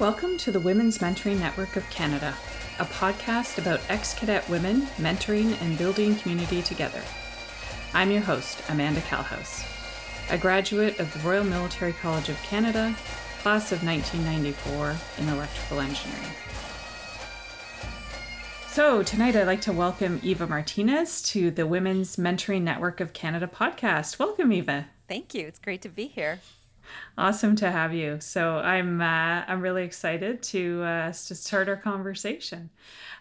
Welcome to the Women's Mentoring Network of Canada, a podcast about ex cadet women mentoring and building community together. I'm your host, Amanda Calhouse, a graduate of the Royal Military College of Canada, class of 1994 in electrical engineering. So, tonight I'd like to welcome Eva Martinez to the Women's Mentoring Network of Canada podcast. Welcome, Eva. Thank you. It's great to be here. Awesome to have you. So I'm uh, I'm really excited to uh, to start our conversation.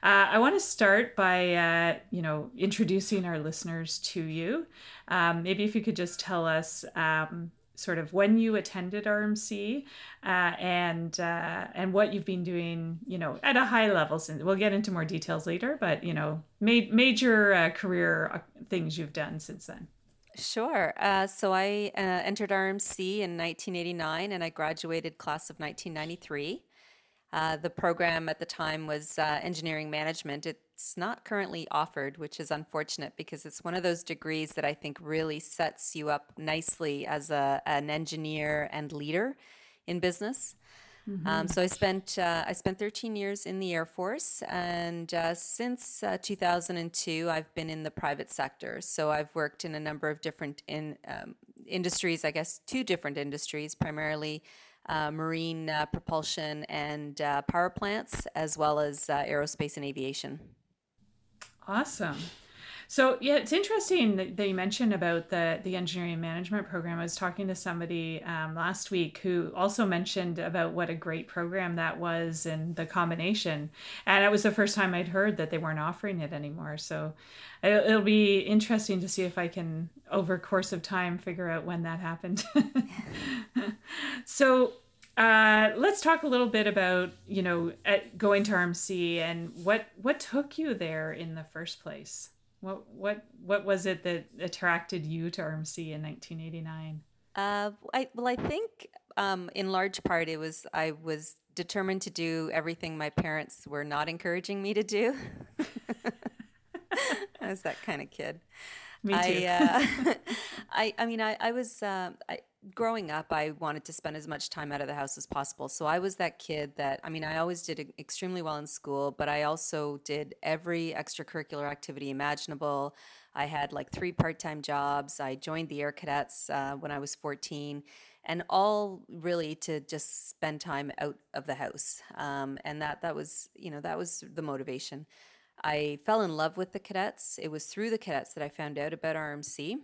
Uh, I want to start by uh, you know introducing our listeners to you. Um, maybe if you could just tell us um, sort of when you attended RMC uh, and uh, and what you've been doing, you know, at a high level. Since we'll get into more details later, but you know, ma- major career things you've done since then. Sure. Uh, so I uh, entered RMC in 1989 and I graduated class of 1993. Uh, the program at the time was uh, engineering management. It's not currently offered, which is unfortunate because it's one of those degrees that I think really sets you up nicely as a, an engineer and leader in business. Mm-hmm. Um, so I spent uh, I spent 13 years in the Air Force, and uh, since uh, 2002, I've been in the private sector. So I've worked in a number of different in um, industries. I guess two different industries, primarily uh, marine uh, propulsion and uh, power plants, as well as aerospace and aviation. Awesome. So yeah, it's interesting that, you mentioned about the the engineering management program. I was talking to somebody um, last week who also mentioned about what a great program that was and the combination. And it was the first time I'd heard that they weren't offering it anymore. So it'll be interesting to see if I can, over course of time, figure out when that happened. so uh, let's talk a little bit about you know going to RMC and what what took you there in the first place. What what what was it that attracted you to RMC in 1989? Uh, I, well, I think um, in large part it was I was determined to do everything my parents were not encouraging me to do. I was that kind of kid. Me too. I, uh, I, I mean, I, I was, uh, I, growing up, I wanted to spend as much time out of the house as possible. So I was that kid that, I mean, I always did extremely well in school, but I also did every extracurricular activity imaginable. I had like three part time jobs. I joined the Air Cadets uh, when I was 14, and all really to just spend time out of the house. Um, and that, that was, you know, that was the motivation. I fell in love with the cadets. It was through the cadets that I found out about RMC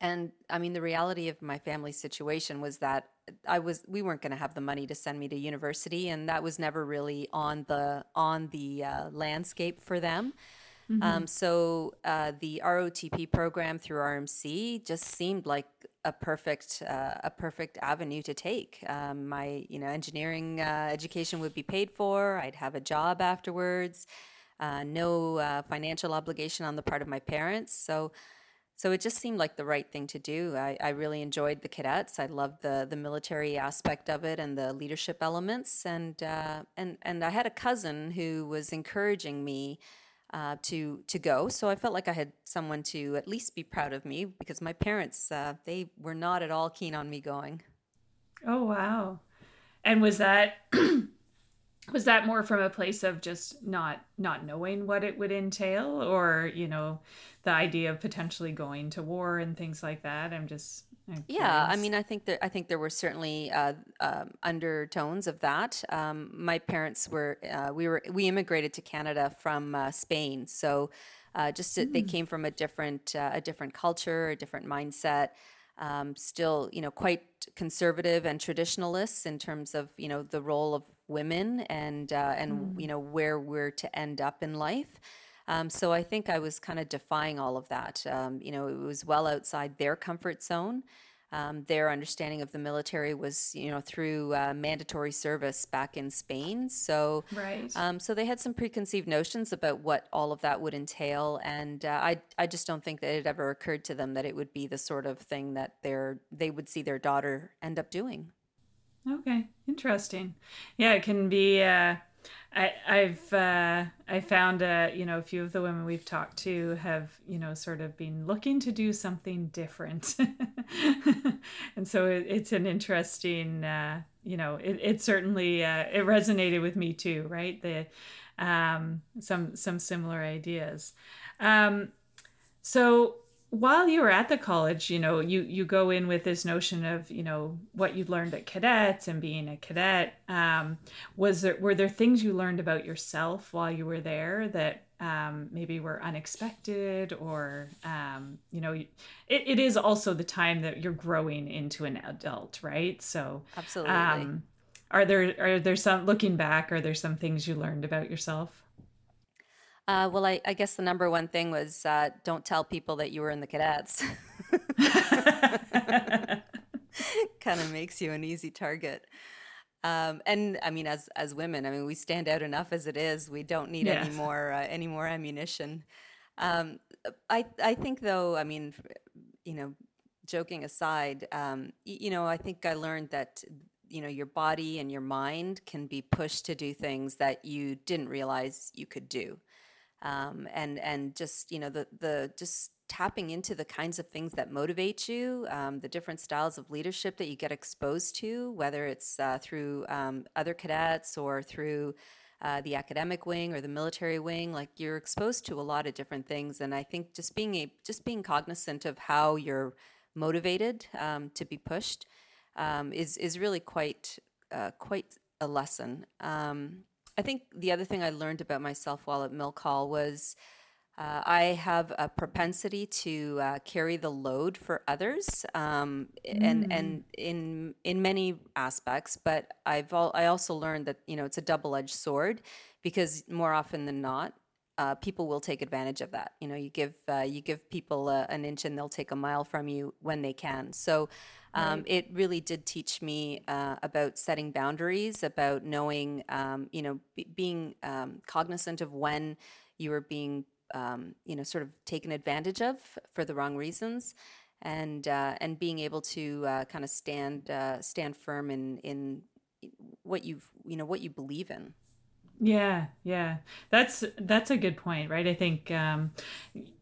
and I mean, the reality of my family situation was that I was we weren't going to have the money to send me to university, and that was never really on the on the uh, landscape for them. Mm-hmm. Um, so uh, the ROTP program through RMC just seemed like a perfect uh, a perfect avenue to take. Um, my you know engineering uh, education would be paid for. I'd have a job afterwards. Uh, no uh, financial obligation on the part of my parents. So so it just seemed like the right thing to do. I, I really enjoyed the cadets. I loved the the military aspect of it and the leadership elements. And uh, and and I had a cousin who was encouraging me uh, to to go. So I felt like I had someone to at least be proud of me because my parents uh, they were not at all keen on me going. Oh wow! And was that was that more from a place of just not not knowing what it would entail? Or you know the idea of potentially going to war and things like that? I'm just I'm yeah i mean i think that i think there were certainly uh, um, undertones of that. Um, my parents were uh, we were we immigrated to canada from uh, spain. So uh, just to, mm. they came from a different uh, a different culture a different mindset um, still you know quite conservative and traditionalists in terms of you know the role of women and uh, and mm. you know where we're to end up in life. Um, so I think I was kind of defying all of that. Um, you know, it was well outside their comfort zone. Um, their understanding of the military was, you know, through uh, mandatory service back in Spain. So, right. Um, so they had some preconceived notions about what all of that would entail, and uh, I, I just don't think that it ever occurred to them that it would be the sort of thing that their they would see their daughter end up doing. Okay, interesting. Yeah, it can be. Uh, I, I've uh, I found uh, you know a few of the women we've talked to have you know sort of been looking to do something different, and so it, it's an interesting uh, you know, it, it certainly uh, it resonated with me too, right? The um, some some similar ideas. Um, so while you were at the college, you know, you you go in with this notion of you know what you learned at cadets and being a cadet. Um, was there were there things you learned about yourself while you were there that um, maybe were unexpected or um, you know it, it is also the time that you're growing into an adult right so absolutely um, are there are there some looking back are there some things you learned about yourself uh, well I, I, guess the number one thing was uh, don't tell people that you were in the cadets kind of makes you an easy target um, and I mean, as as women, I mean, we stand out enough as it is. We don't need any more uh, any more ammunition. Um, I I think though, I mean, you know, joking aside, um, you know, I think I learned that you know your body and your mind can be pushed to do things that you didn't realize you could do um, and and just you know the the just tapping into the kinds of things that motivate you, um, the different styles of leadership that you get exposed to, whether it's uh, through um, other cadets or through uh, the academic wing or the military wing. Like you're exposed to a lot of different things, and I think just being a just being cognizant of how you're motivated um, to be pushed um, is is really quite uh, quite a lesson. Um, I think the other thing I learned about myself while at Mil Coll was uh, I have a propensity to uh, carry the load for others, um, and and mm. in in many aspects. But I've I also learned that you know it's a double edged sword, because more often than not, uh, people will take advantage of that. You know, you give uh, you give people a, an inch and they'll take a mile from you when they can. So um, right. it really did teach me uh, about setting boundaries, about knowing, um, you know, b- being um, cognizant of when you were being, um, you know, sort of taken advantage of for the wrong reasons, and uh, and being able to uh, kind of stand uh, stand firm in in what you've you know what you believe in. Yeah, yeah. That's that's a good point, right? I think um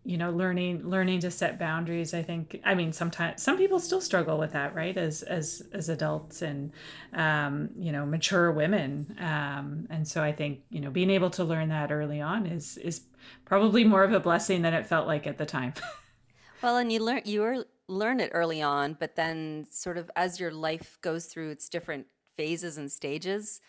you know, learning learning to set boundaries, I think I mean sometimes some people still struggle with that, right? As as as adults and um you know, mature women. Um and so I think, you know, being able to learn that early on is is probably more of a blessing than it felt like at the time. well, and you learn you learn it early on, but then sort of as your life goes through its different phases and stages,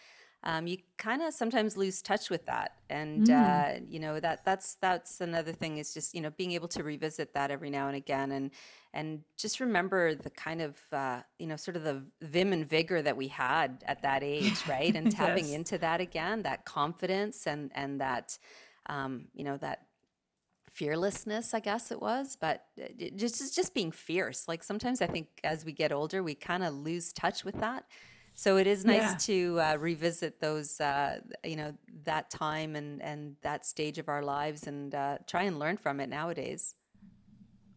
um, you kind of sometimes lose touch with that. And mm. uh, you know that that's that's another thing is just you know being able to revisit that every now and again and and just remember the kind of uh, you know sort of the vim and vigor that we had at that age right? And tapping yes. into that again that confidence and and that um, you know that fearlessness i guess it was. But uh, just just being fierce. Like sometimes i think as we get older we kind of lose touch with that so it is nice yeah. to uh, revisit those, uh, you know, that time and and that stage of our lives, and uh, try and learn from it nowadays.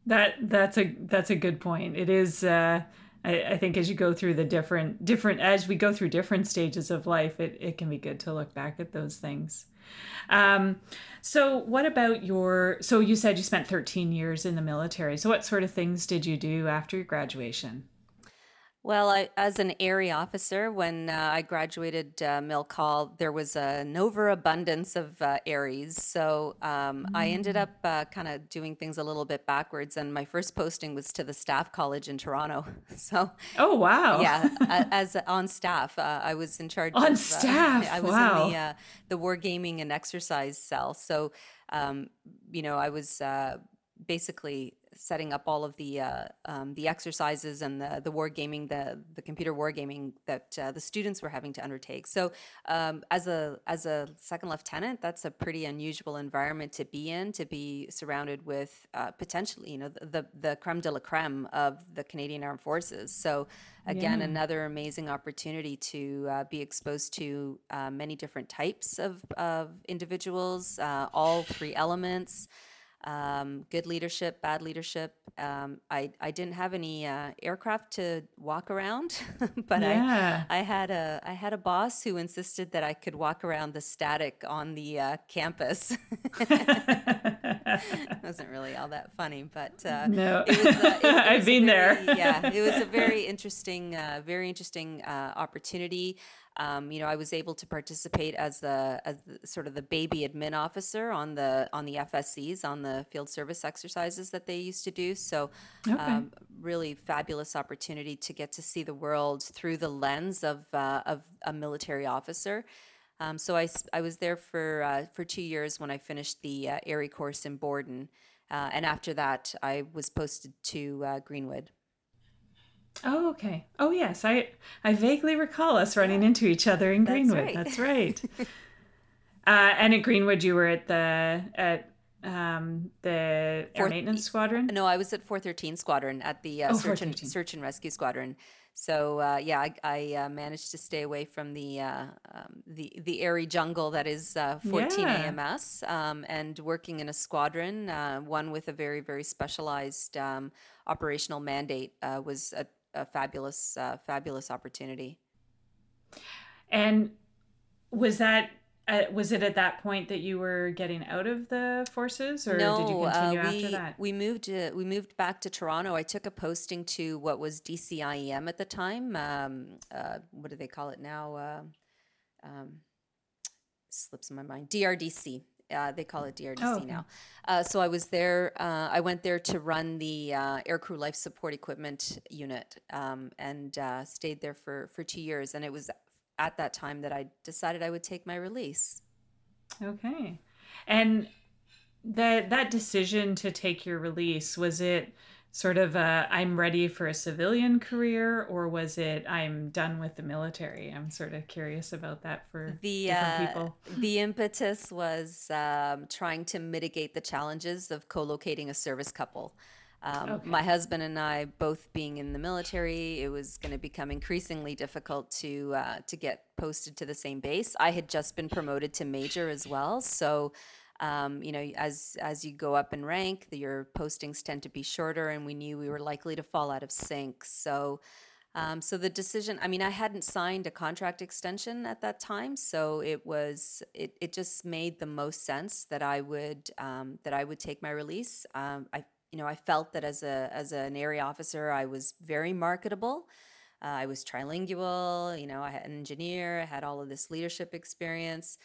That that's a that's a good point. It is. Uh, I, I think as you go through the different different as we go through different stages of life, it it can be good to look back at those things. Um, so what about your? So you said you spent 13 years in the military. So what sort of things did you do after your graduation? Well, I, as an AERE officer, when uh, I graduated uh, Mil Coll, there was an overabundance of uh, AEREs. So um, mm. I ended mm. up uh, kind of doing things a little bit backwards. And my first posting was to the staff college in Toronto. So, oh wow, yeah, as on staff, uh, I was in charge. On of, uh, staff, I was wow. in the the war gaming and exercise cell. So, um, you know, I was basically setting up all of the uh, um, the exercises and the the war gaming, the the computer war gaming that uh, the students were having to undertake. So, um, as a as a second lieutenant, that's a pretty unusual environment to be in. To be surrounded with uh, potentially, you know, the, the, the creme de la creme of the Canadian Armed Forces. So, again, yeah. another amazing opportunity to uh, be exposed to uh, many different types of of individuals, uh, all three elements. Um, good leadership, bad leadership. Um, I, I didn't have any uh, aircraft to walk around, but Yeah. I, I had a I had a boss who insisted that I could walk around the static on the uh, campus. it wasn't really all that funny, but uh, No. it was. Uh, it, it I've been there. yeah, it was a very interesting, uh, very interesting uh, opportunity. Um, you know, I was able to participate as the as the, sort of the baby admin officer on the on the FSCs on the field service exercises that they used to do. So, Okay. um, really fabulous opportunity to get to see the world through the lens of uh, of a military officer. Um, so I was there for uh, for two years when I finished the uh, AERE course in Borden, uh, and after that I was posted to uh, Greenwood. Oh, okay. Oh, yes. I I vaguely recall us running into each other in That's Greenwood. right. That's right. uh, and at Greenwood, you were at the at um, the air maintenance squadron. No, I was at 413 Squadron at the uh, Oh, search and search and rescue squadron. So uh, yeah, I, I uh, managed to stay away from the uh, um, the the AERE jungle that is uh, 14 Yeah. AMS, um, and working in a squadron, uh, one with a very very specialized um, operational mandate, uh, was a, a fabulous uh, fabulous opportunity. And was that uh, was it at that point that you were getting out of the forces, or no, did you uh, continue we after that? we moved uh, we moved back to Toronto. I took a posting to what was DCIEM at the time. Um, uh, what do they call it now? Uh, um, slips my mind. DRDC. Uh, they call it DRDC Oh, okay. now. Uh, so I was there. Uh, I went there to run the uh, aircrew life support equipment unit, um, and uh, stayed there for for two years. And it was at that time that I decided I would take my release. Okay. And that that decision to take your release was it sort of a I'm ready for a civilian career or was it I'm done with the military? I'm sort of curious about that for The different uh, people. the impetus was um, trying to mitigate the challenges of co-locating a service couple. Um, Okay. My husband and I, both being in the military, it was going to become increasingly difficult to uh, to get posted to the same base. I had just been promoted to major as well, so um, you know, as as you go up in rank, the, your postings tend to be shorter, and we knew we were likely to fall out of sync. So. Um, so the decision, I mean, I hadn't signed a contract extension at that time, so it was it, it just made the most sense that I would um, that I would take my release. Um, I you know I felt that as a as an AERE officer, I was very marketable. Uh, I was trilingual, you know, I had an engineer, I had all of this leadership experience.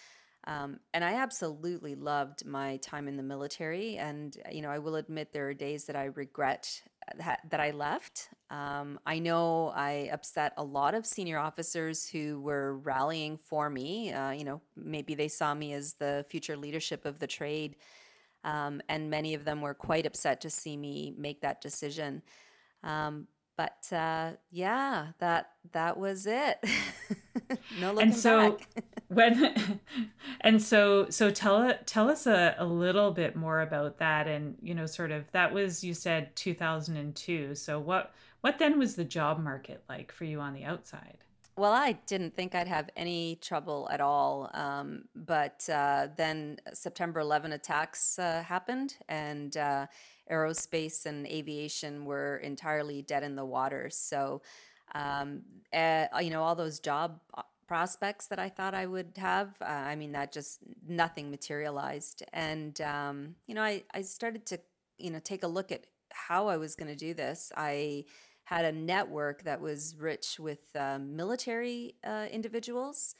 Um, and I absolutely loved my time in the military. And, you know, I will admit there are days that I regret that, that I left. Um, I know I upset a lot of senior officers who were rallying for me. Uh, you know, maybe they saw me as the future leadership of the trade. Um, and many of them were quite upset to see me make that decision. Um, but uh, yeah, that that was it. no looking And so back. when and so so tell tell us a, a little bit more about that and you know sort of that was you said 2002 so what what then was the job market like for you on the outside Well, I didn't think I'd have any trouble at all. Um, but uh, then September 11 attacks uh, happened, and uh, aerospace and aviation were entirely dead in the water. So, um, uh, you know, all those job uh, prospects that I thought I would have, uh, I mean, that just nothing materialized. And, um, you know, I, I started to, you know, take a look at how I was going to do this. I had a network that was rich with um, military uh, individuals,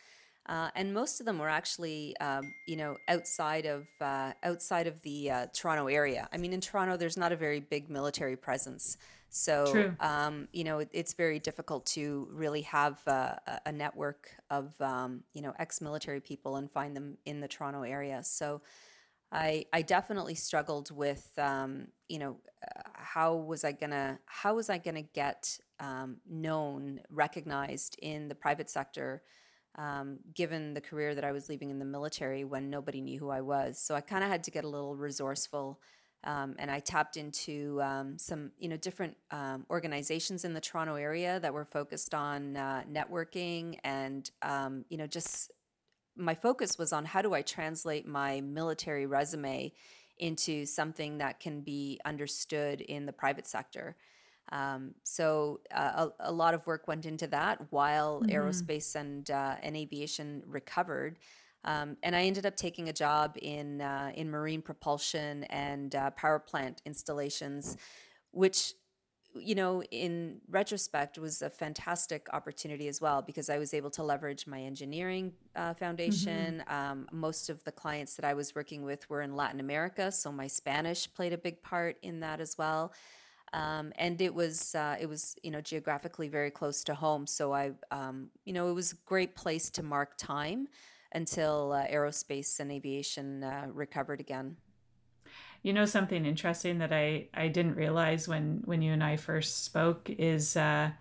uh, and most of them were actually, um, you know, outside of uh, outside of the uh, Toronto area. I mean, in Toronto, there's not a very big military presence, so um, you know, it, it's very difficult to really have uh, a, a network of um, you know ex-military people and find them in the Toronto area. So. I, I definitely struggled with um, you know uh, how was I gonna how was I gonna get um, known recognized in the private sector um, given the career that I was leaving in the military when nobody knew who I was so I kind of had to get a little resourceful um, and I tapped into um, some you know different um, organizations in the Toronto area that were focused on uh, networking and um, you know just my focus was on how do I translate my military resume into something that can be understood in the private sector. Um, so uh, a, a lot of work went into that while hmm aerospace and uh, and aviation recovered. Um, and I ended up taking a job in uh, in marine propulsion and uh, power plant installations, which you know, in retrospect, was a fantastic opportunity as well because I was able to leverage my engineering uh, hmm foundation. Um, most of the clients that I was working with were in Latin America, so my Spanish played a big part in that as well. Um, and it was uh, it was you know geographically very close to home, so I um, you know it was a great place to mark time until uh, aerospace and aviation uh, recovered again. You know something interesting that I I didn't realize when when you and I first spoke is uh,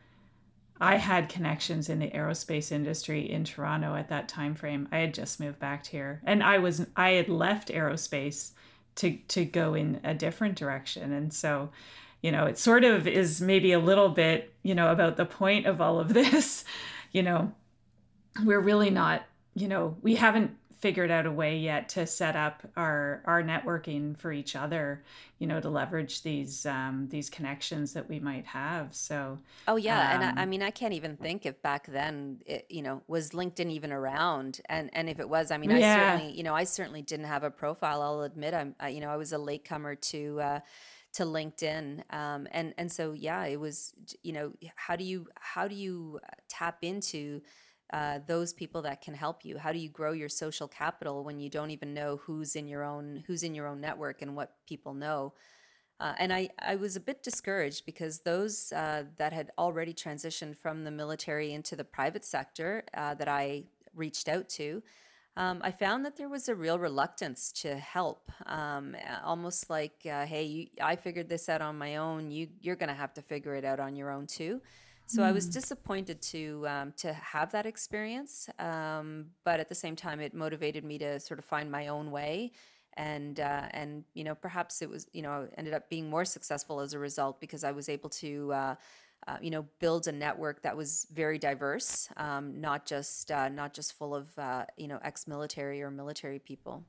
I had connections in the aerospace industry in Toronto at that time frame. I had just moved back here, and I was I had left aerospace to to go in a different direction, and so you know it sort of is maybe a little bit you know about the point of all of this. You know, we're really not you know we haven't figured out a way yet to set up our our networking for each other you know to leverage these um, these connections that we might have so Oh yeah, and I, I um, mean, I can't even think if back then, it, you know, was LinkedIn even around, and and if it was, I mean, I yeah certainly, you know, I certainly didn't have a profile. I'll admit, I'm, I, you know, I was a latecomer to uh, to LinkedIn, um, and and so yeah, it was, you know, how do you how do you uh, tap into uh, those people that can help you? How do you grow your social capital when you don't even know who's in your own who's in your own network and what people know? Uh, and I, I was a bit discouraged because those uh, that had already transitioned from the military into the private sector uh, that I reached out to, um, I found that there was a real reluctance to help. Um, almost like, uh, hey, you, I figured this out on my own. You, you're going to have to figure it out on your own too. So I was Hmm. disappointed to um, to have that experience, um, but at the same time, it motivated me to sort of find my own way, and uh, and you know perhaps it was you know ended up being more successful as a result because I was able to uh, uh, you know build a network that was very diverse, um, not just uh, not just full of uh, you know ex-military or military people.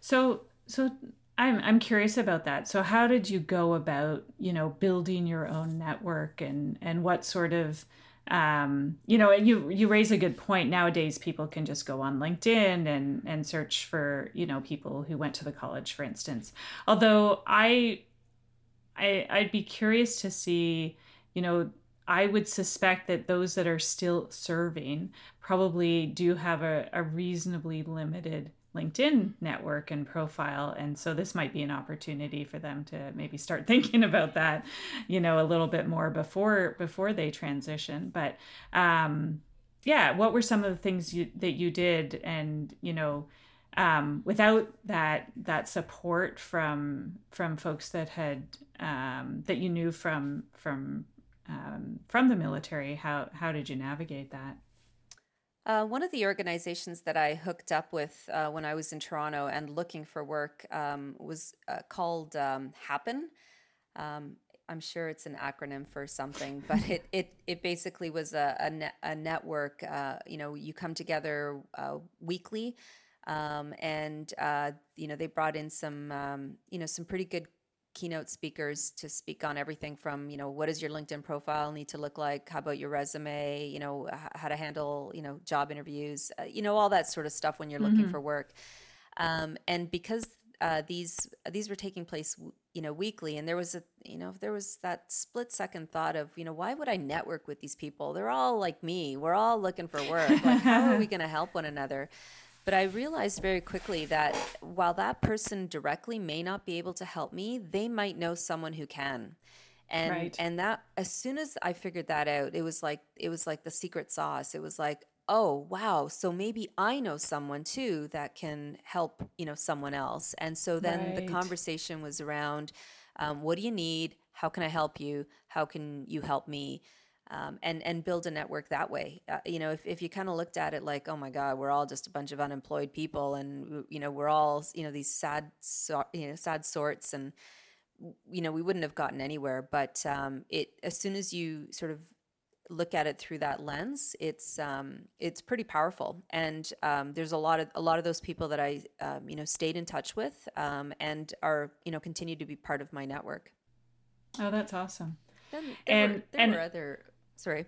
so so i'm i'm curious about that so how did you go about you know building your own network and and what sort of um, you know, you you raise a good point. Nowadays, people can just go on LinkedIn and and search for you know people who went to the college, for instance. Although I I I'd be curious to see, you know, I would suspect that those that are still serving probably do have a, a reasonably limited LinkedIn network and profile. And so this might be an opportunity for them to maybe start thinking about that, you know, a little bit more before before they transition. But um yeah, what were some of the things you that you did and, you know, um, without that that support from from folks that had um, that you knew from from um, from the military, how how did you navigate that? Uh, one of the organizations that I hooked up with uh, when I was in Toronto and looking for work um, was uh, called um, Happen. Um, I'm sure it's an acronym for something, but it it it basically was a a, net, a network. Uh, you know, you come together uh, weekly, um, and uh, you know they brought in some um, you know some pretty good keynote speakers to speak on everything from you know what does your LinkedIn profile need to look like? How about your resume? You know how to handle you know job interviews? Uh, you know all that sort of stuff when you're looking Mm-hmm. for work. Um, and because uh, these these were taking place, you know, weekly, and there was a you know there was that split second thought of you know why would I network with these people? They're all like me. We're all looking for work. Like how are we going to help one another? But I realized very quickly that while that person directly may not be able to help me, they might know someone who can. And right, and that as soon as I figured that out, it was like it was like the secret sauce. It was like, "Oh, wow, so maybe I know someone too that can help, you know, someone else." And so then the conversation was around um, what do you need? How can I help you? How can you help me? Um, and and build a network that way. Uh, you know, if, if you kind of looked at it like, oh my God, we're all just a bunch of unemployed people, and you know, we're all you know these sad, so, you know, sad sorts, and you know, we wouldn't have gotten anywhere. But um, it as soon as you sort of look at it through that lens, it's um, it's pretty powerful. And um, there's a lot of a lot of those people that I um, you know stayed in touch with um, and are you know continue to be part of my network. Oh, that's awesome. Then there And were, there and were other sorry.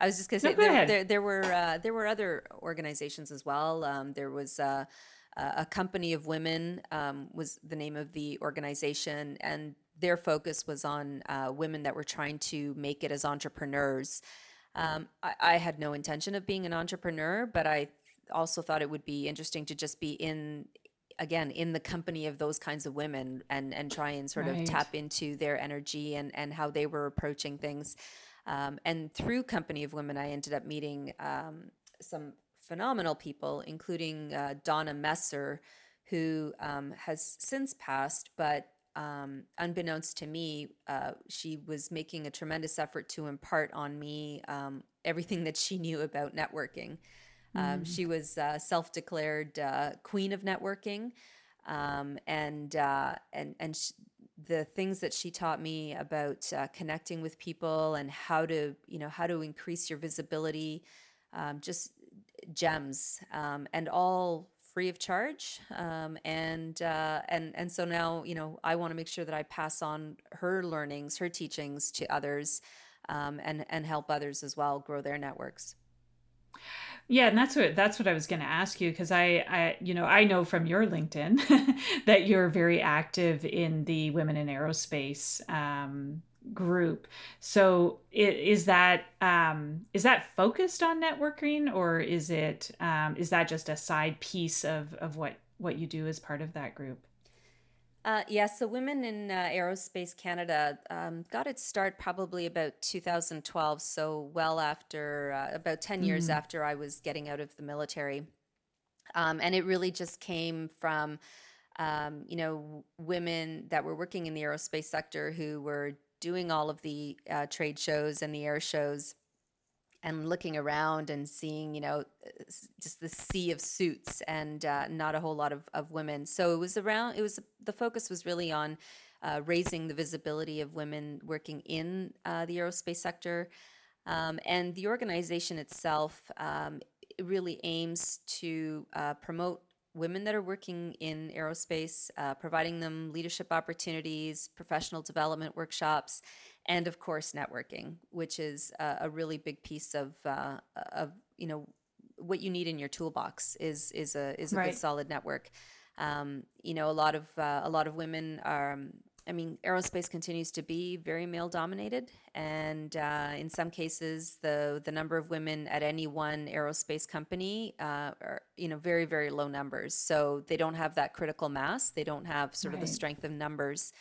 I was just gonna no, say go there there, there were uh, there were other organizations as well. Um, there was uh, a a company of women um, was the name of the organization, and their focus was on uh, women that were trying to make it as entrepreneurs. Um, I, I had no intention of being an entrepreneur, but I also thought it would be interesting to just be in again in the company of those kinds of women and and try and sort of tap into their energy and and how they were approaching things um, and through company of women i ended up meeting um, some phenomenal people including uh, donna messer who um, has since passed but um, unbeknownst to me uh, she was making a tremendous effort to impart on me um, everything that she knew about networking. Um, she was uh, self-declared uh, queen of networking, um, and uh, and and sh- the things that she taught me about uh, connecting with people and how to you know how to increase your visibility, um, just gems, um, and all free of charge. Um, and uh, and and so now you know I want to make sure that I pass on her learnings, her teachings to others, um, and and help others as well grow their networks. Yeah, and that's what that's what I was going to ask you because I, I, you know, I know from your LinkedIn that you're very active in the Women in Aerospace um, group. So, is that um, is that focused on networking, or is it um, is that just a side piece of of what what you do as part of that group? Uh, yeah, so Women in uh, Aerospace Canada um, got its start probably about 2012, so well after, uh, about 10 years Mm, after I was getting out of the military. Um, and it really just came from, um, you know, women that were working in the aerospace sector who were doing all of the uh, trade shows and the air shows and looking around and seeing, you know, just the sea of suits and uh, not a whole lot of, of women. So it was around, it was, the focus was really on uh, raising the visibility of women working in uh, the aerospace sector. Um, and the organization itself um, really aims to uh, promote women that are working in aerospace, uh, providing them leadership opportunities, professional development workshops, and of course networking, which is a, a really big piece of uh, of you know what you need in your toolbox is is a is a good solid network. Um, you know, a lot of uh, a lot of women are. I mean, aerospace continues to be very male dominated, and uh, in some cases, the the number of women at any one aerospace company uh, are you know very very low numbers. So they don't have that critical mass. They don't have sort of the strength of numbers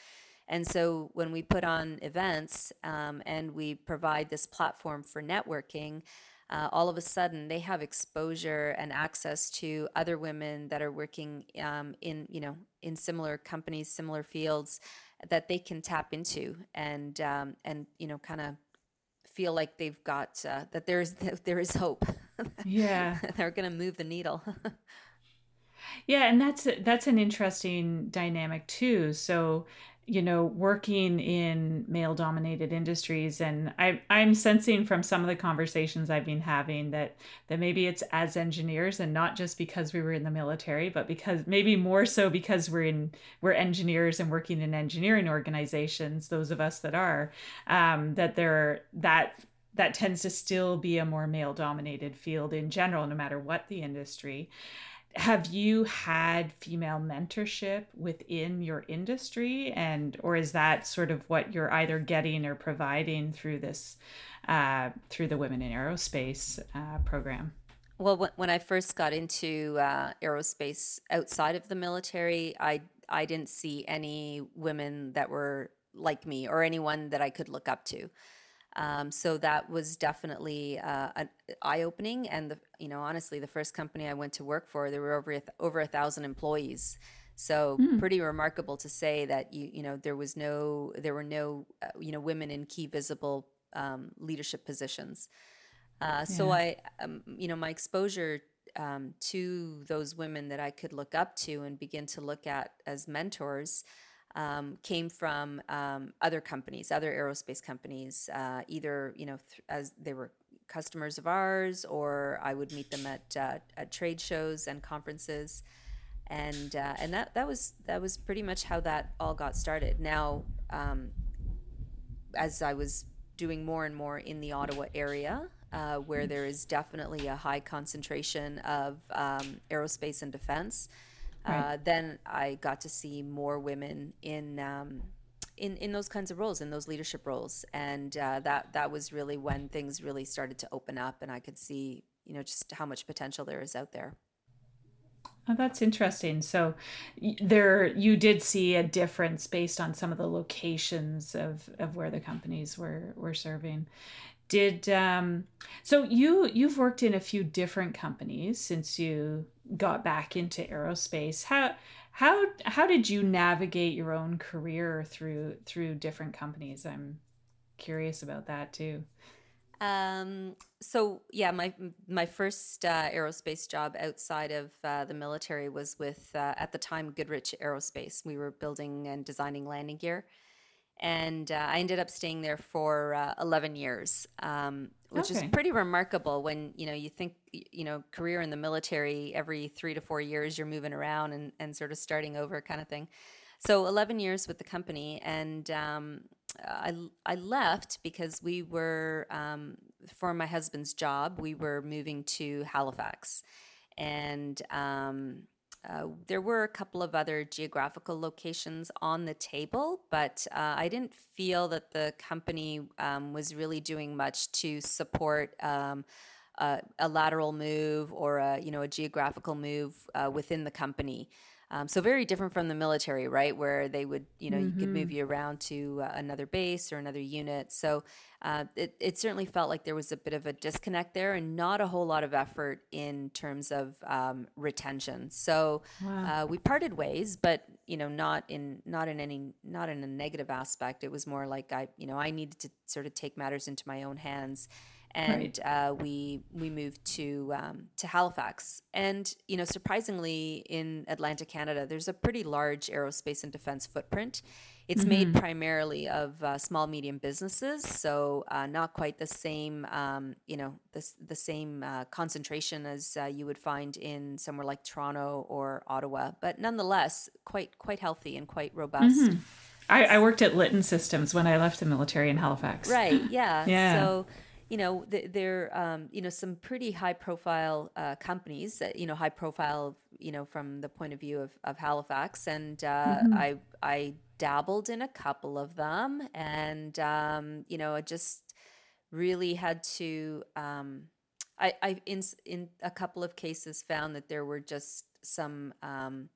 and so when we put on events um, and we provide this platform for networking, uh, all of a sudden they have exposure and access to other women that are working um, in, you know, in similar companies, similar fields that they can tap into and, um, and, you know, kind of feel like they've got, uh, that there's, there is hope. Yeah. They're going to move the needle. Yeah, and that's that's an interesting dynamic too. So, you know, working in male-dominated industries, and I I'm sensing from some of the conversations I've been having that that maybe it's as engineers and not just because we were in the military, but because maybe more so because we're in we're engineers and working in engineering organizations, those of us that are, um, that there that that tends to still be a more male-dominated field in general, no matter what the industry have you had female mentorship within your industry and or is that sort of what you're either getting or providing through this uh, through the women in aerospace uh, program Well, when, I first got into uh, aerospace outside of the military, I I didn't see any women that were like me or anyone that I could look up to. Um, so that was definitely uh, an eye-opening. And the, you know, honestly, the first company I went to work for, there were over a th- over a thousand employees. So Hmm. pretty remarkable to say that you you know there was no there were no uh, you know women in key visible um, leadership positions. Uh, so I, um, you know, my exposure um, to those women that I could look up to and begin to look at as mentors um, came from um, other companies, other aerospace companies, uh, either you know th- as they were customers of ours, or I would meet them at uh, at trade shows and conferences, and uh, and that that was that was pretty much how that all got started. Now, um, as I was doing more and more in the Ottawa area, uh, where there is definitely a high concentration of um, aerospace and defense. Uh, right. then I got to see more women in um, in in those kinds of roles, in those leadership roles, and uh, that that was really when things really started to open up, and I could see you know just how much potential there is out there. Oh, that's interesting. So there you did see a difference based on some of the locations of, of where the companies were were serving. Did um so you you've worked in a few different companies since you got back into aerospace. How how how did you navigate your own career through through different companies? I'm curious about that too. Um, so yeah, my my first uh, aerospace job outside of uh, the military was with uh, at the time Goodrich Aerospace. We were building and designing landing gear, and uh, I ended up staying there for uh, 11 years, um, which okay. is pretty remarkable when you know you think you know career in the military every three to four years you're moving around and, and sort of starting over kind of thing. So 11 years with the company, and um, I, I left because we were, um, for my husband's job, we were moving to Halifax. And um, uh, there were a couple of other geographical locations on the table, but uh, I didn't feel that the company um, was really doing much to support um, a, a, lateral move or a you know a geographical move uh, within the company. Um, so very different from the military, right? Where they would, you know, mm-hmm. you could move mm-hmm. you around to uh, another base or another unit. So uh, it, it certainly felt like there was a bit of a disconnect there and not a whole lot of effort in terms of um, retention. So wow. uh, we parted ways, but you know, not in not in any not in a negative aspect. It was more like I, you know, I needed to sort of take matters into my own hands and right. uh, we we moved to um, to Halifax. And you know, surprisingly, in Atlantic Canada, there's a pretty large aerospace and defense footprint. It's mm-hmm. made primarily of uh, small medium businesses, so uh, not quite the same um, you know the the same uh, concentration as uh, you would find in somewhere like Toronto or Ottawa, but nonetheless quite quite healthy and quite robust. Mm-hmm. I, I, worked at Litton Systems when I left the military in Halifax. Right. Yeah. yeah. So you know, they're, um, you know, some pretty high profile uh, companies you know, high profile, you know, from the point of view of, of Halifax. And uh, mm-hmm. I, I dabbled in a couple of them and, um, you know, I just really had to, um, I, I, in, in a couple of cases found that there were just some, um,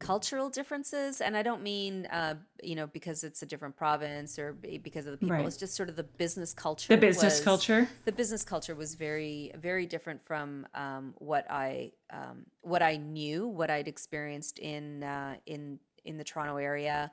cultural differences and i don't mean uh, you know because it's a different province or because of the people right. it's just sort of the business culture the business was, culture the business culture was very very different from um, what i um, what i knew what i'd experienced in uh, in in the toronto area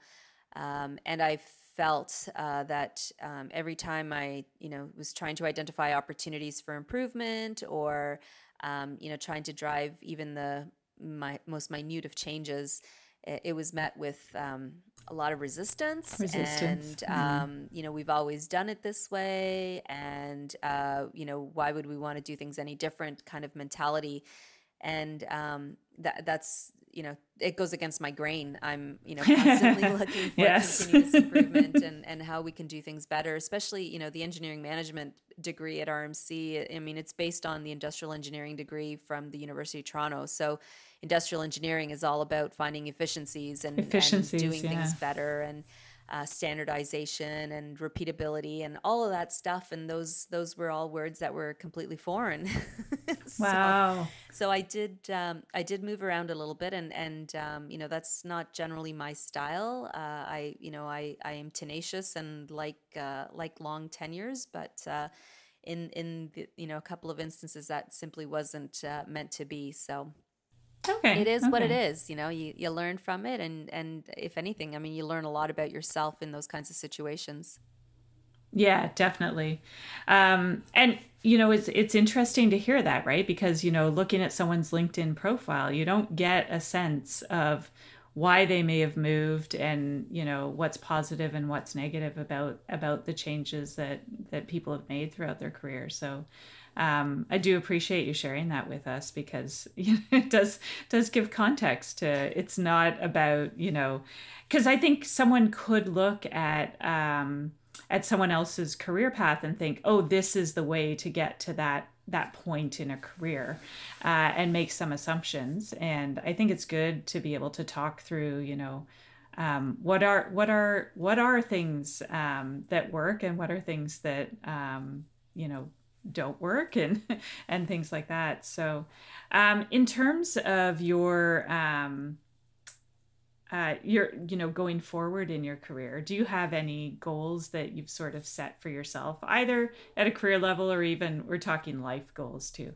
um, and i felt uh, that um, every time i you know was trying to identify opportunities for improvement or um, you know trying to drive even the my most minute of changes, it, was met with um, a lot of resistance. Resistance. And, mm um, you know, we've always done it this way. And, uh, you know, why would we want to do things any different kind of mentality? And um, that that's you know it goes against my grain i'm you know constantly looking for yes. continuous improvement and and how we can do things better especially you know the engineering management degree at rmc i mean it's based on the industrial engineering degree from the university of toronto so industrial engineering is all about finding efficiencies and, efficiencies, and doing yeah. things better and uh, standardization and repeatability and all of that stuff and those those were all words that were completely foreign. So, wow. so i did um, i did move around a little bit and and um, you know that's not generally my style. Uh, i you know i i am tenacious and like uh, like long tenures but uh, in in the, you know a couple of instances that simply wasn't uh, meant to be so Okay. It is okay. what it is. You know, you, you learn from it. And, and if anything, I mean, you learn a lot about yourself in those kinds of situations. Yeah, definitely. Um, and you know, it's it's interesting to hear that, right? Because you know, looking at someone's LinkedIn profile, you don't get a sense of why they may have moved and you know what's positive and what's negative about about the changes that that people have made throughout their career so um, I do appreciate you sharing that with us because you know, it does does give context to it's not about you know because I think someone could look at um, at someone else's career path and think oh this is the way to get to that that point in a career uh, and make some assumptions. And I think it's good to be able to talk through you know um, what are what are what are things um, that work and what are things that um, you know don't work and and things like that. So um, in terms of your um, uh, your you know going forward in your career do you have any goals that you've sort of set for yourself either at a career level or even we're talking life goals too?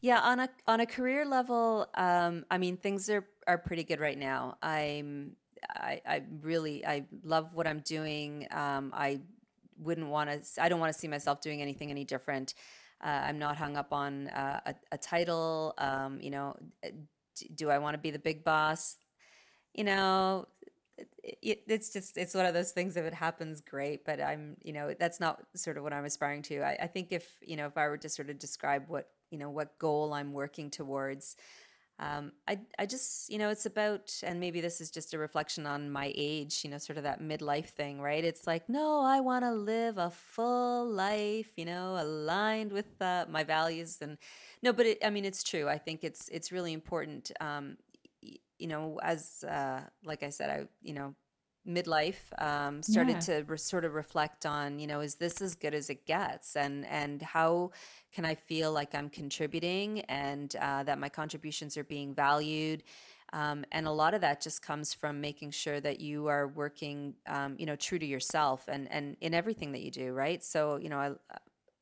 Yeah on a on a career level um, i mean things are are pretty good right now. I'm I, I really I love what I'm doing. Um, I wouldn't want to. I don't want to see myself doing anything any different. Uh, I'm not hung up on uh, a, a, title. Um, you know, do I want to be the big boss? You know, it, it's just it's one of those things. If it happens, great. But I'm, you know, that's not sort of what I'm aspiring to. I, I think if you know, if I were to sort of describe what you know, what goal I'm working towards um, I, I just, you know, it's about, and maybe this is just a reflection on my age, you know, sort of that midlife thing, right? It's like, no, I want to live a full life, you know, aligned with uh, my values. And no, but it, I mean, it's true. I think it's, it's really important. Um, you know, as, uh, like I said, I, you know, midlife um, started yeah. to re- sort of reflect on you know is this as good as it gets and and how can i feel like i'm contributing and uh, that my contributions are being valued um, and a lot of that just comes from making sure that you are working um, you know true to yourself and and in everything that you do right so you know i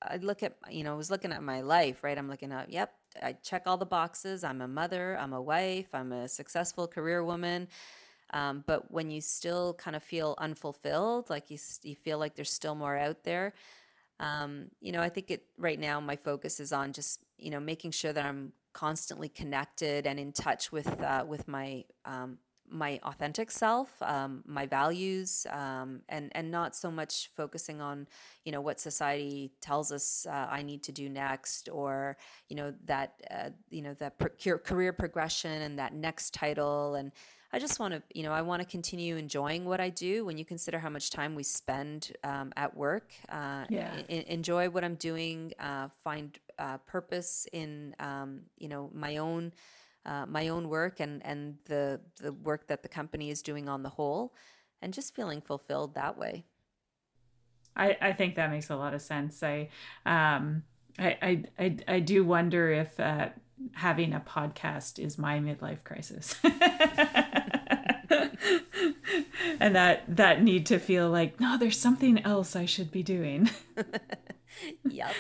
I look at, you know, I was looking at my life, right? I'm looking at, yep, I check all the boxes. I'm a mother, I'm a wife, I'm a successful career woman. Um, but when you still kind of feel unfulfilled, like you, you feel like there's still more out there, um, you know, I think it right now my focus is on just you know making sure that I'm constantly connected and in touch with uh, with my um, my authentic self, um, my values, um, and and not so much focusing on you know what society tells us uh, I need to do next, or you know that uh, you know that career progression and that next title and I just want to, you know, I want to continue enjoying what I do. When you consider how much time we spend um, at work, uh, yeah. I- enjoy what I'm doing, uh, find uh, purpose in, um, you know, my own, uh, my own work and and the the work that the company is doing on the whole, and just feeling fulfilled that way. I I think that makes a lot of sense. I um I I I, I do wonder if. Uh, having a podcast is my midlife crisis. and that that need to feel like no there's something else I should be doing. yep.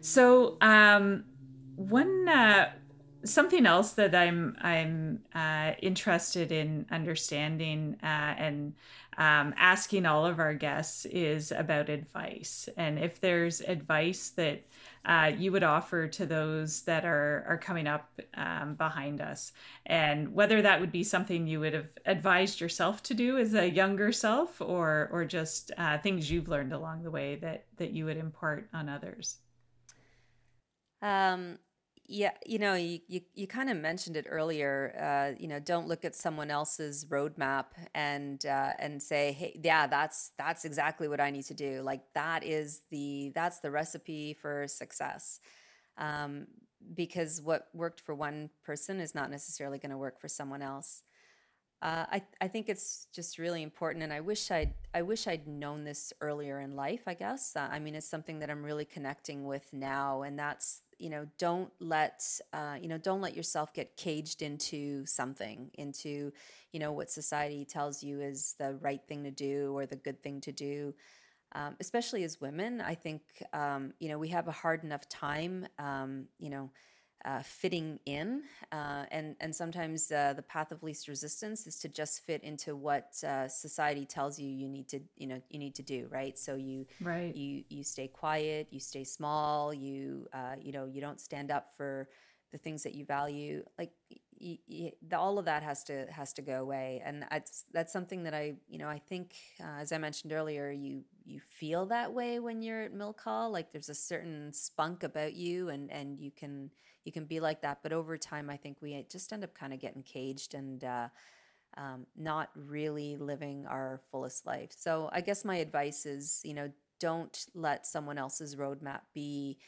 so um one uh something else that I'm I'm uh, interested in understanding uh, and um, asking all of our guests is about advice, and if there's advice that uh, you would offer to those that are are coming up um, behind us, and whether that would be something you would have advised yourself to do as a younger self, or or just uh, things you've learned along the way that that you would impart on others. Um, yeah, you know, you you, you kind of mentioned it earlier. Uh, you know, don't look at someone else's roadmap and uh, and say, hey, yeah, that's that's exactly what I need to do. Like that is the that's the recipe for success. Um, because what worked for one person is not necessarily going to work for someone else. Uh, I I think it's just really important, and I wish I'd I wish I'd known this earlier in life. I guess uh, I mean it's something that I'm really connecting with now, and that's you know don't let uh, you know don't let yourself get caged into something, into you know what society tells you is the right thing to do or the good thing to do. Um, especially as women, I think um, you know we have a hard enough time. Um, you know uh, fitting in, uh, and and sometimes uh, the path of least resistance is to just fit into what uh, society tells you you need to you know you need to do right. So you right you you stay quiet, you stay small, you uh, you know you don't stand up for the things that you value. Like y- y- the, all of that has to has to go away and that's that's something that i you know i think uh, as i mentioned earlier you you feel that way when you're at Mil Coll like there's a certain spunk about you and and you can you can be like that but over time i think we just end up kind of getting caged and uh, um, not really living our fullest life so i guess my advice is you know don't let someone else's roadmap be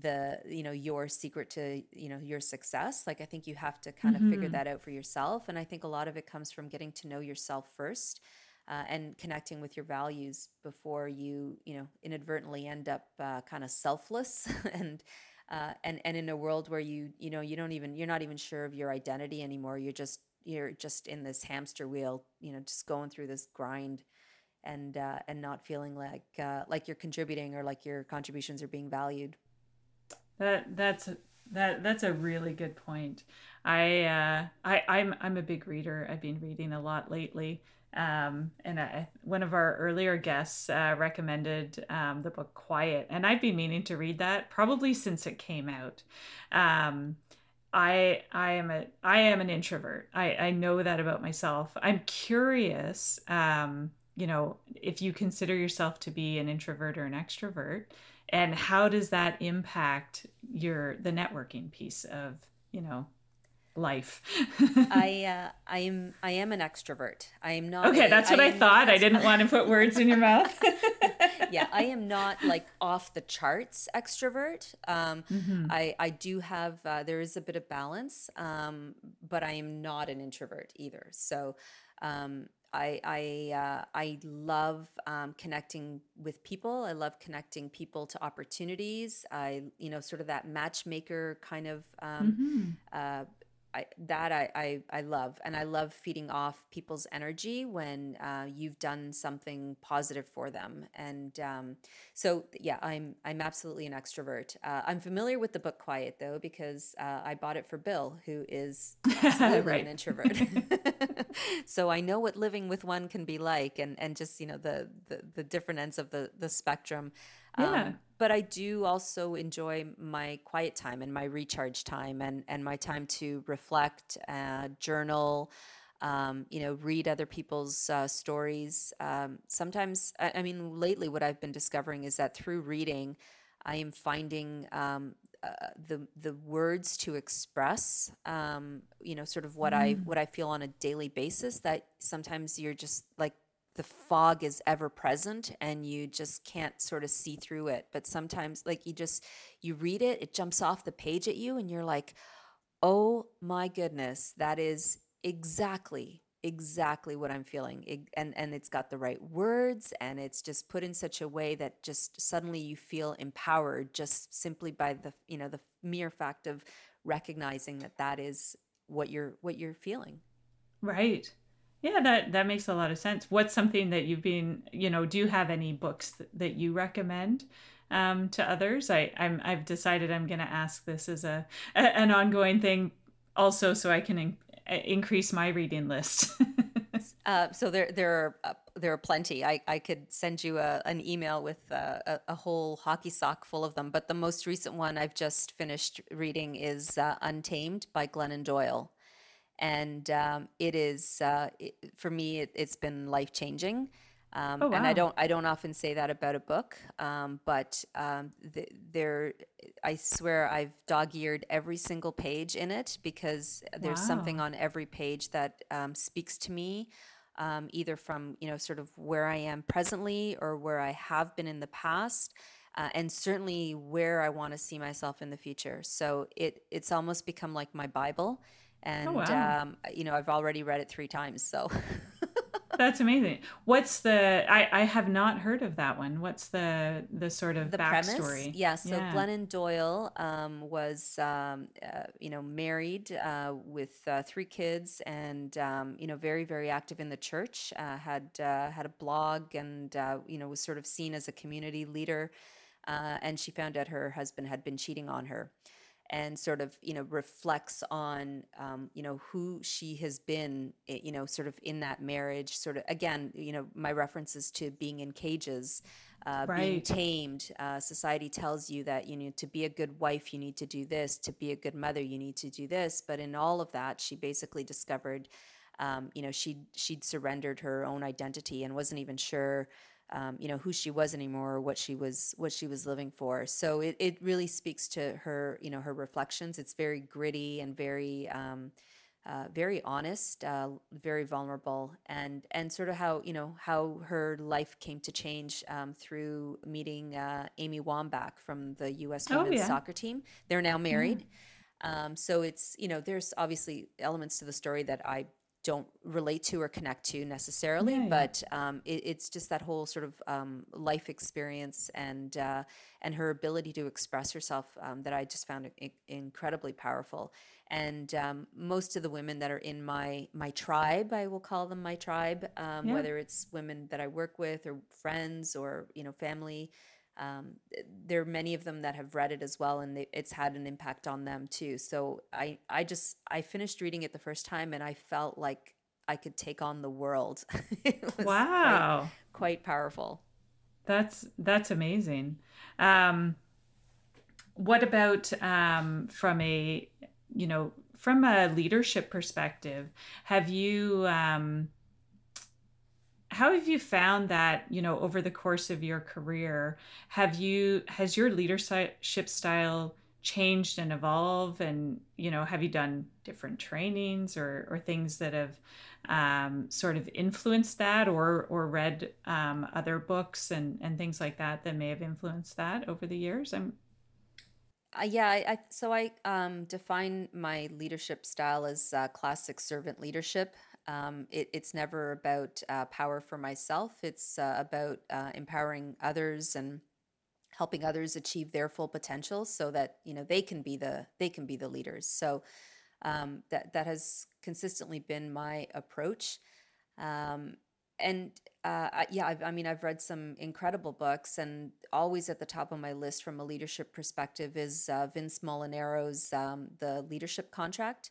the you know your secret to you know your success like i think you have to kind of figure Mm-hmm. that out for yourself and i think a lot of it comes from getting to know yourself first uh, and connecting with your values before you you know inadvertently end up uh, kind of selfless and uh, and and in a world where you you know you don't even you're not even sure of your identity anymore you're just you're just in this hamster wheel you know just going through this grind and uh, and not feeling like uh, like you're contributing or like your contributions are being valued That that's that that's a really good point. I uh, I I'm I'm a big reader. I've been reading a lot lately. Um, and I, one of our earlier guests uh, recommended um, the book Quiet, and I've been meaning to read that probably since it came out. Um, I I am a I am an introvert. I I know that about myself. I'm curious. Um, you know, if you consider yourself to be an introvert or an extrovert, and how does that impact your the networking piece of you know life? I uh, I am I am an extrovert. I am not. okay, a- that's what I, am- thought. I didn't want to put words in your mouth. yeah, I am not like off the charts extrovert. Um, Mm-hmm. I I do have uh, there is a bit of balance, um, but I am not an introvert either. So. Um, I I uh, I love um, connecting with people. I love connecting people to opportunities. I you know sort of that matchmaker kind of um, uh, I, that I, I, I love and I love feeding off people's energy when uh, you've done something positive for them and um, so yeah I'm I'm absolutely an extrovert. Uh, I'm familiar with the book Quiet though because uh, I bought it for Bill who is Right. an introvert. So I know what living with one can be like and and just you know the the, the different ends of the the spectrum Yeah. um, but I do also enjoy my quiet time and my recharge time and, and my time to reflect, uh, journal, um, you know, read other people's uh, stories. Um, sometimes, I, I mean, lately, what I've been discovering is that through reading, I am finding um, uh, the the words to express, um, you know, sort of what I what I feel on a daily basis. That sometimes you're just like the fog is ever present and you just can't sort of see through it. But sometimes like you just you read it it jumps off the page at you and you're like oh my goodness that is exactly exactly what i'm feeling. It- and and it's got the right words and it's just put in such a way that just suddenly you feel empowered just simply by the you know the mere fact of recognizing that that is what you're what you're feeling. Right. Yeah, that that makes a lot of sense. What's something that you've been, you know, do you have any books that, that you recommend um, to others? I I'm I've decided I'm going to ask this as a, a an ongoing thing also so I can in, increase my reading list. Uh, so there, there are uh, there are plenty. I, I could send you a, an email with uh, a, a whole hockey sock full of them. But the most recent one I've just finished reading is uh, Untamed by Glennon Doyle, and um, it is uh, it, for me. It, it's been life changing. Um, Oh, And I don't I don't often say that about a book, um, but um, th- there I swear I've dog-eared every single page in it because there's something on every page that um, speaks to me, um, either from you know sort of where I am presently or where I have been in the past, uh, and certainly where I want to see myself in the future. So it it's almost become like my Bible, and wow. um, you know I've already read it three times. So That's amazing. What's the I I have not heard of that one. What's the the sort of the premise backstory? yeah so Yeah. glennon doyle um, was um, uh, you know married uh, with uh, three kids and um, you know very very active in the church uh, had uh, had a blog and uh, you know was sort of seen as a community leader uh, and she found out her husband had been cheating on her and sort of you know reflects on um, you know who she has been you know sort of in that marriage sort of again you know my references to being in cages uh, being tamed. Uh, society tells you that you need to be a good wife, you need to do this. To be a good mother, you need to do this. But in all of that, she basically discovered, um, you know, she she'd surrendered her own identity and wasn't even sure. Um, you know who she was anymore or what she was what she was living for so it, it really speaks to her you know her reflections it's very gritty and very um, uh, very honest, uh, very vulnerable, and and sort of how you know how her life came to change um, through meeting uh, Abby Wambach from the U.S. Oh, women's yeah. soccer team. They're now married, um, so it's you know there's obviously elements to the story that I don't relate to or connect to necessarily, Yeah, yeah. but um, it, it's just that whole sort of um, life experience and uh, and her ability to express herself um, that I just found i- incredibly powerful. And um, most of the women that are in my my tribe, I will call them my tribe, um, Yeah. whether it's women that I work with or friends or you know family. Um, there are many of them that have read it as well, and they, it's had an impact on them too. So I I just I finished reading it the first time, and I felt like I could take on the world. was quite Wow. quite powerful. That's that's amazing. Um, what about um, from a you know from a leadership perspective? Have you um, how have you found that you know over the course of your career? Have you has your leadership style changed and evolved? And you know, have you done different trainings or or things that have um, sort of influenced that, or or read um, other books and and things like that that may have influenced that over the years? I'm Uh, yeah, I, I so I um, define my leadership style as uh, classic servant leadership. Um, it, it's never about uh, power for myself. It's uh, about uh, empowering others and helping others achieve their full potential, so that you know they can be the they can be the leaders. So um, that that has consistently been my approach. Um, and uh, yeah, I've, I mean, I've read some incredible books, and always at the top of my list from a leadership perspective is uh, Vince Molinaro's um, The Leadership Contract.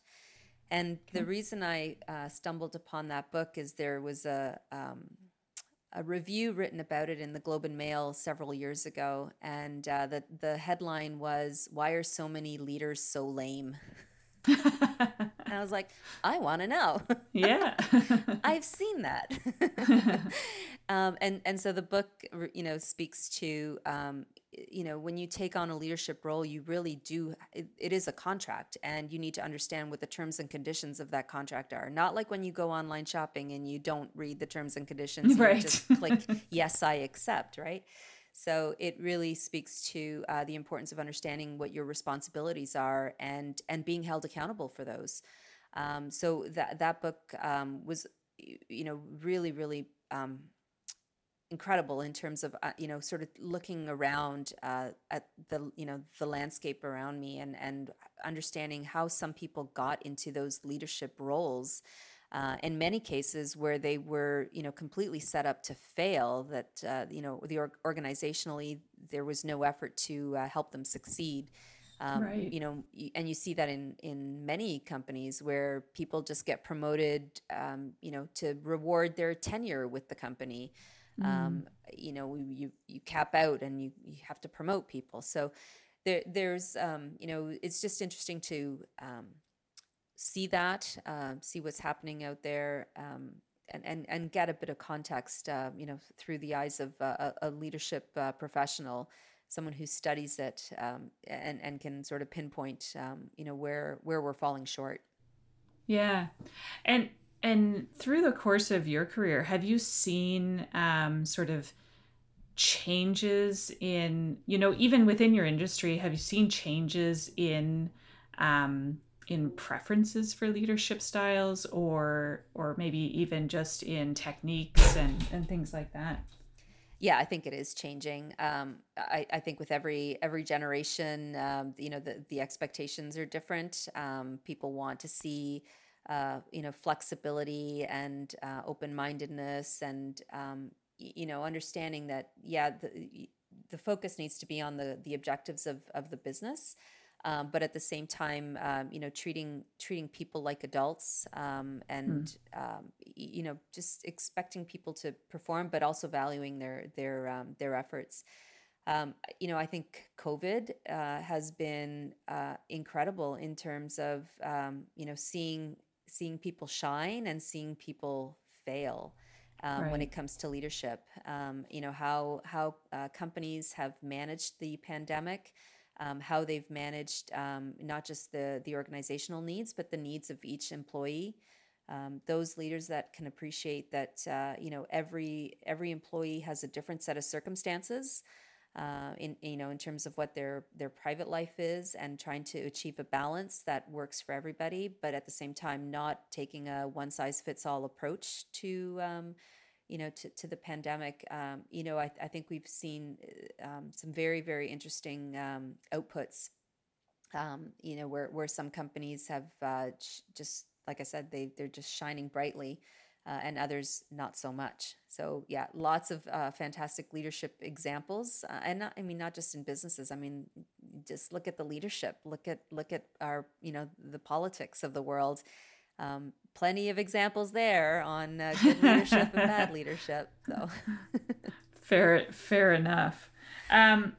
And the reason I uh, stumbled upon that book is there was a um, a review written about it in the Globe and Mail several years ago, and uh, the the headline was "Why are so many leaders so lame?" And I was like, I want to know. yeah. I've seen that. um, and and so the book, you know, speaks to, um, you know, when you take on a leadership role, you really do. It, it is a contract, and you need to understand what the terms and conditions of that contract are. Not like when you go online shopping and you don't read the terms and conditions, and Right. you just click yes, I accept, right? So it really speaks to uh, the importance of understanding what your responsibilities are and and being held accountable for those. Um, so that that book um, was, you know, really really um, incredible in terms of uh, you know sort of looking around uh, at the you know the landscape around me and and understanding how some people got into those leadership roles uh, in many cases where they were you know completely set up to fail that uh, you know the org- organizationally there was no effort to uh, help them succeed um, Right. you know and you see that in in many companies where people just get promoted um, you know to reward their tenure with the company um, you know you you cap out and you, you have to promote people. So there there's um, you know it's just interesting to um, see that um, see what's happening out there um, and, and and get a bit of context uh, you know through the eyes of uh, a, a leadership uh, professional someone who studies it um, and and can sort of pinpoint um, you know where where we're falling short. Yeah. And and through the course of your career, have you seen um, sort of changes in, you know, even within your industry, have you seen changes in um, in preferences for leadership styles or or maybe even just in techniques and, and things like that? Yeah, I think it is changing. Um, I, I think with every every generation, um, you know, the the expectations are different. Um, people want to see, uh, you know, flexibility and uh, open mindedness, and um, you know, understanding that yeah, the the focus needs to be on the the objectives of of the business. um, but at the same time, um, you know, treating treating people like adults, um, and mm. you know, just expecting people to perform, but also valuing their their um, their efforts. Um, you know, I think COVID uh, has been uh, incredible in terms of you know seeing seeing people shine and seeing people fail. Um, right. when it comes to leadership. Um, you know how how uh, companies have managed the pandemic, um, how they've managed um, not just the the organizational needs, but the needs of each employee. Um, those leaders that can appreciate that uh, you know every every employee has a different set of circumstances. Uh, in you know in terms of what their their private life is and trying to achieve a balance that works for everybody but at the same time not taking a one size fits all approach to um, you know, to, to the pandemic, um, you know, I, I think we've seen uh, um, some very, very interesting um, outputs, um, you know, where, where some companies have uh, just, like I said, they, they're just shining brightly uh, and others not so much. So yeah, lots of uh, fantastic leadership examples. Uh, and not, I mean, not just in businesses. I mean, just look at the leadership, look at, look at our, you know, the politics of the world um, plenty of examples there on uh, good leadership and bad leadership. So fair, fair enough. Um,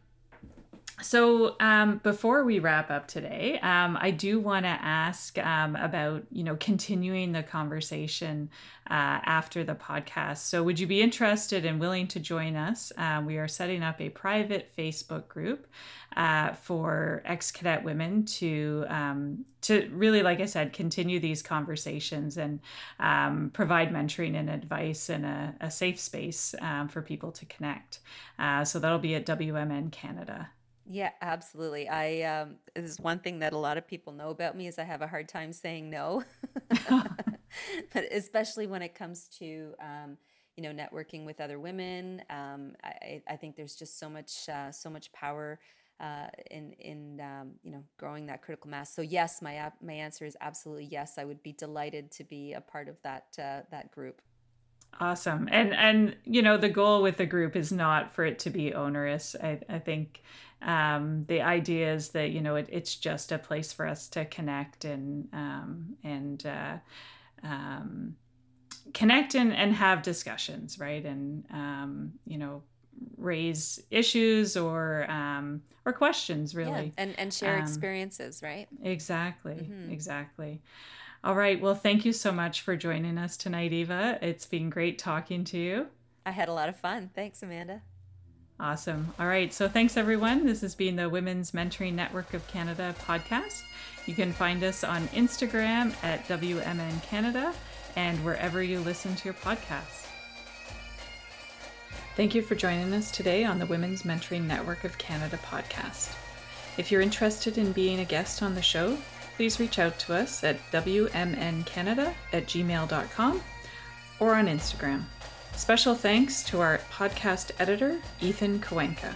so um, before we wrap up today, um, I do want to ask um, about you know continuing the conversation uh, after the podcast. So would you be interested and willing to join us? Um, we are setting up a private Facebook group uh, for ex cadet women to um, to really, like I said, continue these conversations and um, provide mentoring and advice in a, a safe space for people to connect. Uh, so that'll be at WMN Canada. Yeah, absolutely. I um, this is one thing that a lot of people know about me is I have a hard time saying no, but especially when it comes to um, you know networking with other women. Um, I, I think there's just so much uh, so much power uh, in in um, you know growing that critical mass. So yes, my my answer is absolutely yes. I would be delighted to be a part of that uh, that group. Awesome. And and you know the goal with the group is not for it to be onerous. I, I think um, the idea is that you know it, it's just a place for us to connect and um, and uh, um, connect and, and have discussions right and um, you know raise issues or um, or questions really yeah, and and share um, experiences right exactly mm-hmm. exactly all right well thank you so much for joining us tonight eva it's been great talking to you i had a lot of fun thanks amanda Awesome. All right. So thanks, everyone. This has been the Women's Mentoring Network of Canada podcast. You can find us on Instagram at WMN Canada and wherever you listen to your podcasts. Thank you for joining us today on the Women's Mentoring Network of Canada podcast. If you're interested in being a guest on the show, please reach out to us at WMNCanada at gmail.com or on Instagram. Special thanks to our podcast editor, Ethan Kowenka.